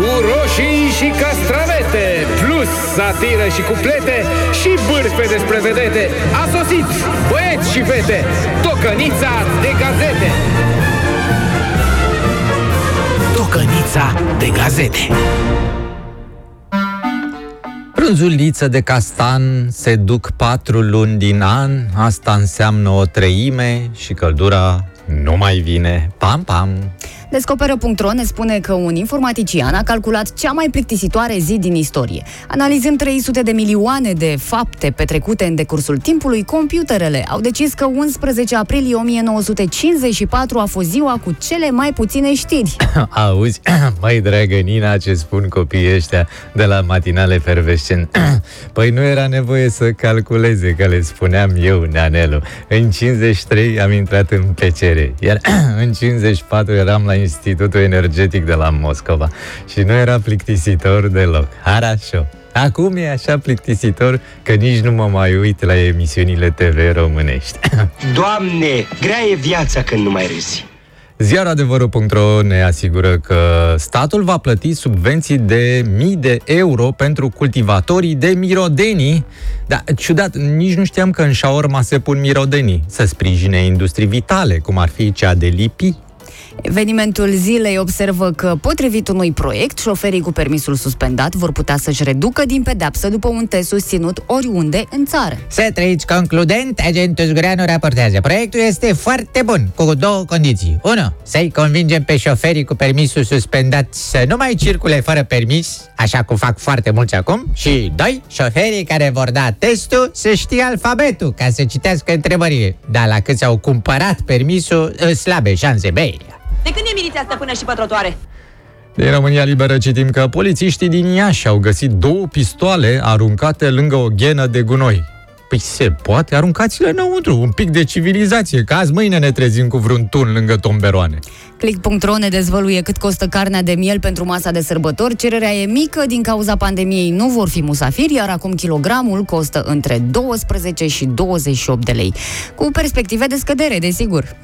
Cu roșii și castravete Plus satiră și cuplete Și bârfe despre vedete A sosit băieți și fete Tocănița de gazete Tocănița de gazete Frunzuliță de castan se duc patru luni din an, asta înseamnă o treime și căldura nu mai vine. Pam, pam! Descoperă.ro ne spune că un informatician a calculat cea mai plictisitoare zi din istorie. Analizând 300 de milioane de fapte petrecute în decursul timpului, computerele au decis că 11 aprilie 1954 a fost ziua cu cele mai puține știri. Auzi, mai dragă Nina, ce spun copiii ăștia de la matinale fervescent. păi nu era nevoie să calculeze, că le spuneam eu, Neanelu. În 53 am intrat în PCR, iar în 54 eram la Institutul Energetic de la Moscova și nu era plictisitor deloc. Harașo. Acum e așa plictisitor că nici nu mă mai uit la emisiunile TV românești. Doamne, grea e viața când nu mai râzi. Ziarul adevărul.ro ne asigură că statul va plăti subvenții de mii de euro pentru cultivatorii de mirodenii. Dar, ciudat, nici nu știam că în șaorma se pun mirodenii. Să sprijine industrii vitale, cum ar fi cea de lipi Evenimentul zilei observă că, potrivit unui proiect, șoferii cu permisul suspendat vor putea să-și reducă din pedepsă după un test susținut oriunde în țară. Să trăiți concludent, agentul Zgureanu raportează. Proiectul este foarte bun, cu două condiții. 1. Să-i convingem pe șoferii cu permisul suspendat să nu mai circule fără permis, așa cum fac foarte mulți acum. Și 2. Șoferii care vor da testul să știe alfabetul, ca să citească întrebările. Dar la câți au cumpărat permisul, slabe șanse, bei. De când e miliția stăpână și pătrătoare? Din România Liberă citim că polițiștii din Iași au găsit două pistoale aruncate lângă o ghenă de gunoi. Păi se poate, aruncați-le înăuntru, un pic de civilizație, că azi mâine ne trezim cu vreun tun lângă tomberoane. Click.ro ne dezvăluie cât costă carnea de miel pentru masa de sărbători. Cererea e mică, din cauza pandemiei nu vor fi musafiri, iar acum kilogramul costă între 12 și 28 de lei. Cu perspective de scădere, desigur.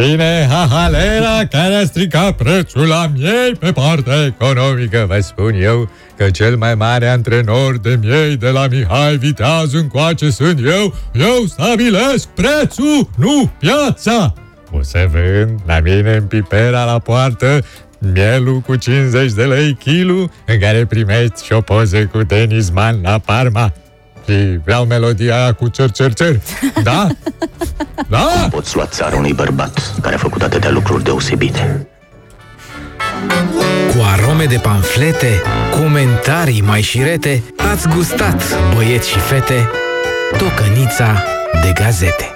Cine hahalera care a stricat prețul la miei pe partea economică, vă spun eu că cel mai mare antrenor de miei de la Mihai Viteaz încoace sunt eu, eu stabilesc prețul, nu piața! O să vând la mine în pipera la poartă mielul cu 50 de lei kilu, în care primești și o poză cu Denis Man la Parma. Și vreau melodia aia cu cer, cer, cer. Da? Da? Poți lua țara unui bărbat care a făcut atâtea lucruri deosebite. Cu arome de panflete, comentarii mai șirete, ați gustat, băieți și fete, tocănița de gazete.